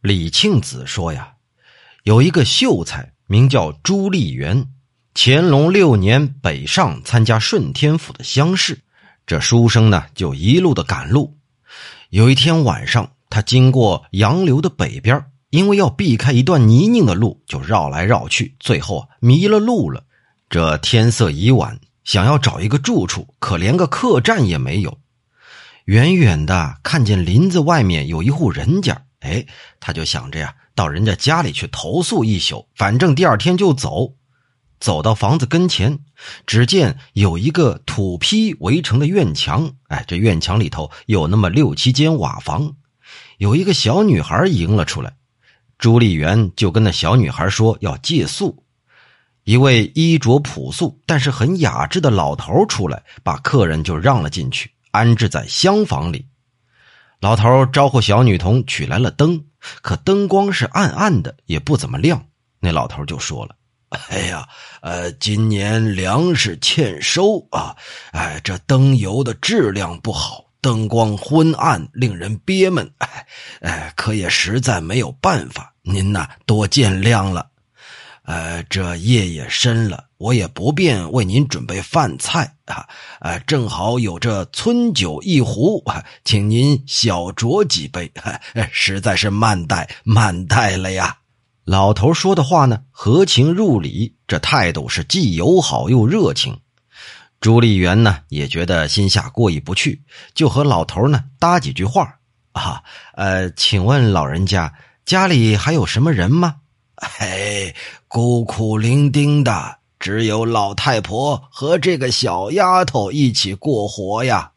李庆子说呀，有一个秀才名叫朱立元，乾隆六年北上参加顺天府的乡试，这书生呢就一路的赶路。有一天晚上，他经过杨柳的北边，因为要避开一段泥泞的路，就绕来绕去，最后迷了路了。这天色已晚，想要找一个住处，可连个客栈也没有。远远的看见林子外面有一户人家。哎，他就想着呀，到人家家里去投宿一宿，反正第二天就走。走到房子跟前，只见有一个土坯围成的院墙。哎，这院墙里头有那么六七间瓦房，有一个小女孩迎了出来。朱丽媛就跟那小女孩说要借宿。一位衣着朴素但是很雅致的老头出来，把客人就让了进去，安置在厢房里。老头招呼小女童取来了灯，可灯光是暗暗的，也不怎么亮。那老头就说了：“哎呀，呃，今年粮食欠收啊，哎，这灯油的质量不好，灯光昏暗，令人憋闷。哎，哎，可也实在没有办法，您呐多见谅了。”呃，这夜也深了，我也不便为您准备饭菜啊，呃，正好有这村酒一壶，请您小酌几杯，实在是慢待慢待了呀。老头说的话呢，合情入理，这态度是既友好又热情。朱丽媛呢，也觉得心下过意不去，就和老头呢搭几句话啊，呃，请问老人家家里还有什么人吗？嘿，孤苦伶仃的，只有老太婆和这个小丫头一起过活呀。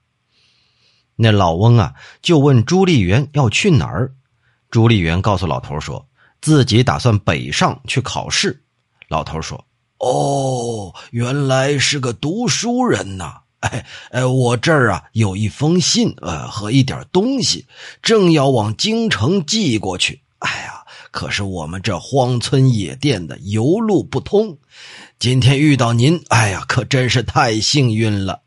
那老翁啊，就问朱丽媛要去哪儿。朱丽媛告诉老头说，自己打算北上去考试。老头说：“哦，原来是个读书人呐！哎哎，我这儿啊有一封信，呃，和一点东西，正要往京城寄过去。哎呀！”可是我们这荒村野店的油路不通，今天遇到您，哎呀，可真是太幸运了。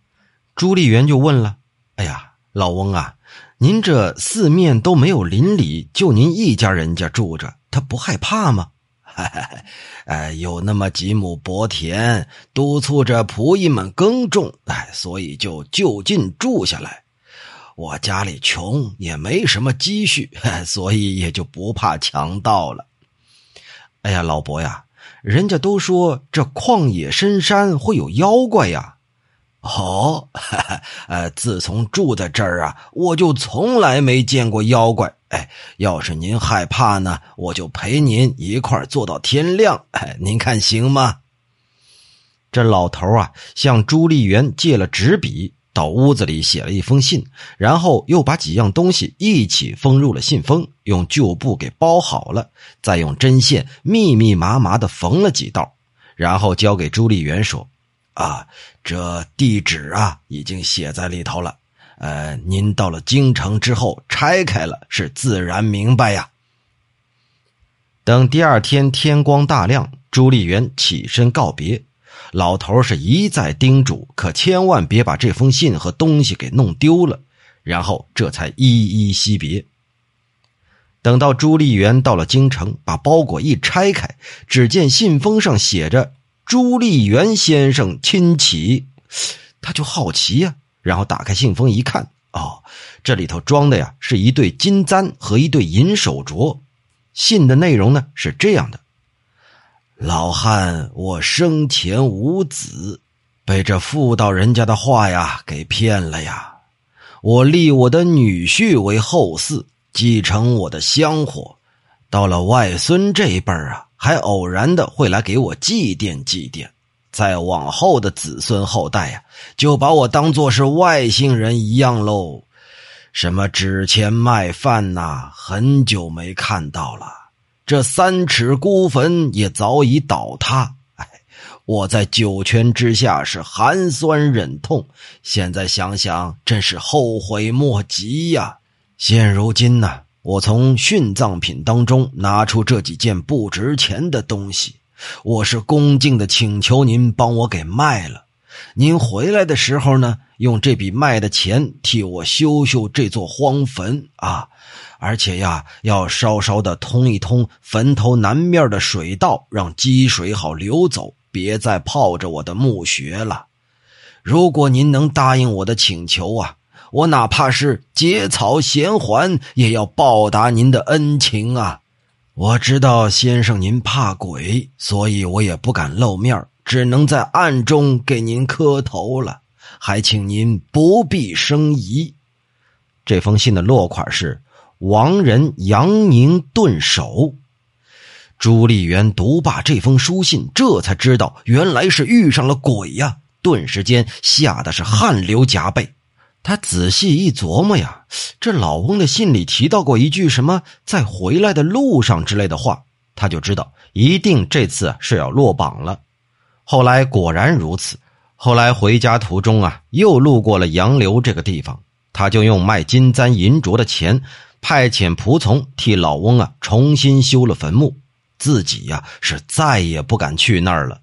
朱丽媛就问了：“哎呀，老翁啊，您这四面都没有邻里，就您一家人家住着，他不害怕吗？”“ 哎，有那么几亩薄田，督促着仆役们耕种，哎，所以就就近住下来。”我家里穷，也没什么积蓄，所以也就不怕强盗了。哎呀，老伯呀，人家都说这旷野深山会有妖怪呀。哦，呃，自从住在这儿啊，我就从来没见过妖怪。哎，要是您害怕呢，我就陪您一块坐到天亮。哎，您看行吗？这老头啊，向朱丽媛借了纸笔。到屋子里写了一封信，然后又把几样东西一起封入了信封，用旧布给包好了，再用针线密密麻麻的缝了几道，然后交给朱丽媛说：“啊，这地址啊已经写在里头了。呃，您到了京城之后拆开了，是自然明白呀。”等第二天天光大亮，朱丽媛起身告别。老头是一再叮嘱，可千万别把这封信和东西给弄丢了，然后这才依依惜别。等到朱丽媛到了京城，把包裹一拆开，只见信封上写着“朱丽媛先生亲启”，他就好奇呀，然后打开信封一看，哦，这里头装的呀是一对金簪和一对银手镯。信的内容呢是这样的。老汉，我生前无子，被这妇道人家的话呀给骗了呀。我立我的女婿为后嗣，继承我的香火。到了外孙这一辈儿啊，还偶然的会来给我祭奠祭奠。再往后的子孙后代呀，就把我当做是外星人一样喽。什么纸钱卖饭呐，很久没看到了。这三尺孤坟也早已倒塌，哎，我在九泉之下是寒酸忍痛，现在想想真是后悔莫及呀。现如今呢，我从殉葬品当中拿出这几件不值钱的东西，我是恭敬的请求您帮我给卖了。您回来的时候呢，用这笔卖的钱替我修修这座荒坟啊，而且呀，要稍稍的通一通坟头南面的水道，让积水好流走，别再泡着我的墓穴了。如果您能答应我的请求啊，我哪怕是结草衔环，也要报答您的恩情啊！我知道先生您怕鬼，所以我也不敢露面只能在暗中给您磕头了，还请您不必生疑。这封信的落款是“亡人杨宁顿首”。朱丽媛读罢这封书信，这才知道原来是遇上了鬼呀，顿时间吓得是汗流浃背。他仔细一琢磨呀，这老翁的信里提到过一句什么“在回来的路上”之类的话，他就知道一定这次是要落榜了。后来果然如此。后来回家途中啊，又路过了杨柳这个地方，他就用卖金簪银镯的钱，派遣仆从替老翁啊重新修了坟墓，自己呀是再也不敢去那儿了。